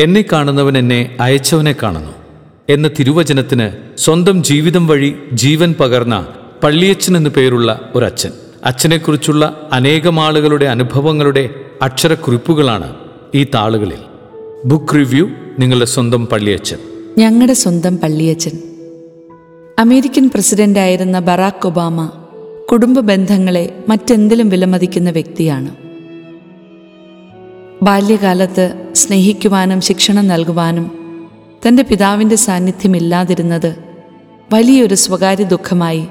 എന്നെ കാണുന്നവൻ എന്നെ അയച്ചവനെ കാണുന്നു എന്ന തിരുവചനത്തിന് സ്വന്തം ജീവിതം വഴി ജീവൻ പകർന്ന പള്ളിയച്ചൻ എന്നു പേരുള്ള ഒരച്ഛൻ. അച്ഛനെക്കുറിച്ചുള്ള അനേകം ആളുകളുടെ അനുഭവങ്ങളുടെ അക്ഷരക്കുറിപ്പുകളാണ് ഈ താളുകളിൽ. ബുക്ക് റിവ്യൂ നിങ്ങളുടെ സ്വന്തം പള്ളിയച്ചൻ ഞങ്ങളുടെ സ്വന്തം പള്ളിയച്ചൻ അമേരിക്കൻ പ്രസിഡന്റായിരുന്ന ബറാക്ക് ഒബാമ കുടുംബ ബന്ധങ്ങളെ മറ്റെന്തിലും വിലമതിക്കുന്ന വ്യക്തിയാണ്. ബാല്യകാലത്ത് സ്നേഹിക്കുവാനും ശിക്ഷണം നൽകുവാനും തന്റെ പിതാവിന്റെ സാന്നിധ്യമില്ലാതിരുന്നത് വലിയൊരു സ്വകാര്യ ദുഃഖമായി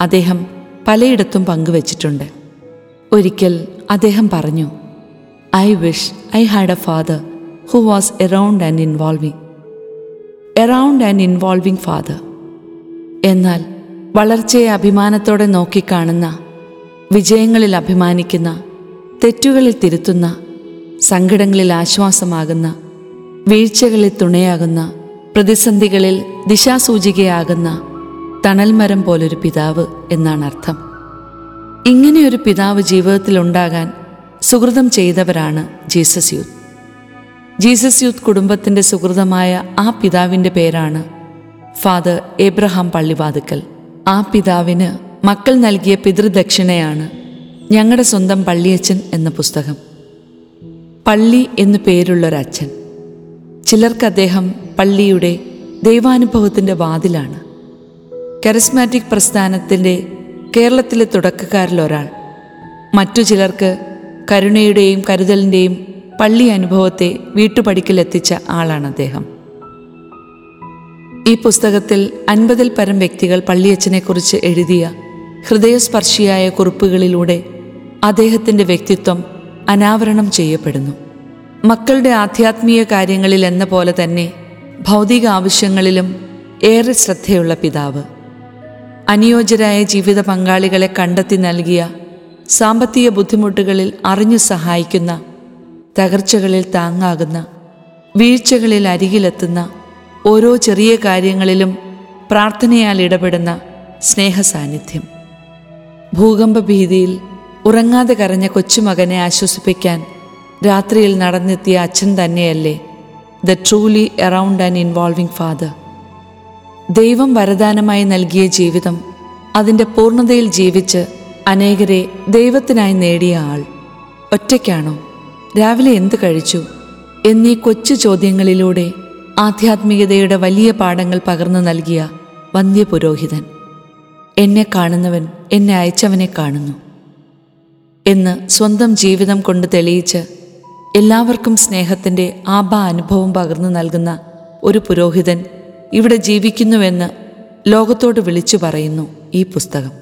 അദ്ദേഹം പലയിടത്തും പങ്കുവച്ചിട്ടുണ്ട്. ഒരിക്കൽ അദ്ദേഹം പറഞ്ഞു I wish I had a father who was around and involving around and involving father എന്നാൽ വളർച്ചയെ അഭിമാനത്തോടെ നോക്കിക്കാണുന്ന വിജയങ്ങളിൽ അഭിമാനിക്കുന്ന തെറ്റുകളിൽ തിരുത്തുന്ന സങ്കടങ്ങളിൽ ആശ്വാസമാകുന്ന വീഴ്ചകളിൽ തുണയാകുന്ന പ്രതിസന്ധികളിൽ ദിശാസൂചികയാകുന്ന തണൽമരം പോലൊരു പിതാവ് എന്നാണ് അർത്ഥം. ഇങ്ങനെയൊരു പിതാവ് ജീവിതത്തിൽ ഉണ്ടാകാൻ സുഹൃതം ചെയ്തവരാണ് ജീസസ് യൂത്ത്. ജീസസ് യൂത്ത് കുടുംബത്തിന്റെ സുഹൃതമായ ആ പിതാവിന്റെ പേരാണ് ഫാദർ എബ്രഹാം പള്ളിവാതുക്കൽ. ആ പിതാവിന് മക്കൾ നൽകിയ പിതൃദക്ഷിണയാണ് ഞങ്ങളുടെ സ്വന്തം പള്ളിയച്ചൻ എന്ന പുസ്തകം. പള്ളി എന്നു പേരുള്ളൊരച്ഛൻ. ചിലർക്ക് അദ്ദേഹം പള്ളിയുടെ ദൈവാനുഭവത്തിന്റെ വാതിലാണ്. കരസ്മാറ്റിക് പ്രസ്ഥാനത്തിന്റെ കേരളത്തിലെ തുടക്കക്കാരിലൊരാൾ മറ്റു ചിലർക്ക് കരുണയുടെയും കരുതലിന്റെയും പള്ളി അനുഭവത്തെ വീട്ടുപടിക്കലെത്തിച്ച ആളാണ് അദ്ദേഹം. ഈ പുസ്തകത്തിൽ അൻപതിൽ പരം വ്യക്തികൾ പള്ളിയച്ഛനെക്കുറിച്ച് എഴുതിയ ഹൃദയസ്പർശിയായ കുറിപ്പുകളിലൂടെ അദ്ദേഹത്തിന്റെ വ്യക്തിത്വം അനാവരണം ചെയ്യപ്പെടുന്നു. മക്കളുടെ ആധ്യാത്മീയ കാര്യങ്ങളിൽ എന്ന പോലെ തന്നെ ഭൗതിക ആവശ്യങ്ങളിലും ഏറെ ശ്രദ്ധയുള്ള പിതാവ്. അനുയോജ്യരായ ജീവിത പങ്കാളികളെ കണ്ടെത്തി നൽകിയ സാമ്പത്തിക ബുദ്ധിമുട്ടുകളിൽ അറിഞ്ഞു സഹായിക്കുന്ന തകർച്ചകളിൽ താങ്ങാകുന്ന വീഴ്ചകളിൽ അരികിലെത്തുന്ന ഓരോ ചെറിയ കാര്യങ്ങളിലും പ്രാർത്ഥനയാൽ ഇടപെടുന്ന സ്നേഹസാന്നിധ്യം. ഭൂകമ്പ ഭീതിയിൽ ഉറങ്ങാതെ കരഞ്ഞ കൊച്ചുമകനെ ആശ്വസിപ്പിക്കാൻ രാത്രിയിൽ നടന്നെത്തിയ അച്ഛൻ തന്നെയല്ലേ the truly around and involving father ദൈവം വരദാനമായി നൽകിയ ജീവിതം അതിന്റെ പൂർണതയിൽ ജീവിച്ച് അനേകരെ ദൈവത്തിനായി നേടിയ ആൾ. ഒറ്റയ്ക്കാണോ? രാവിലെ എന്ത് കഴിച്ചു? എന്നീ കൊച്ചു ചോദ്യങ്ങളിലൂടെ ആധ്യാത്മികതയുടെ വലിയ പാഠങ്ങൾ പകർന്നു നൽകിയ വന്ധ്യപുരോഹിതൻ. എന്നെ കാണുന്നവൻ എന്നെ അയച്ചവനെ കാണുന്നു. എന്ന് സ്വന്തം ജീവിതം കൊണ്ട് തെളിയിച്ച് എല്ലാവർക്കും സ്നേഹത്തിന്റെ ആഭ അനുഭവം പകർന്നു നൽകുന്ന ഒരു പുരോഹിതൻ ഇവിടെ ജീവിക്കുന്നുവെന്ന് ലോകത്തോട് വിളിച്ചു പറയുന്നു ഈ പുസ്തകം.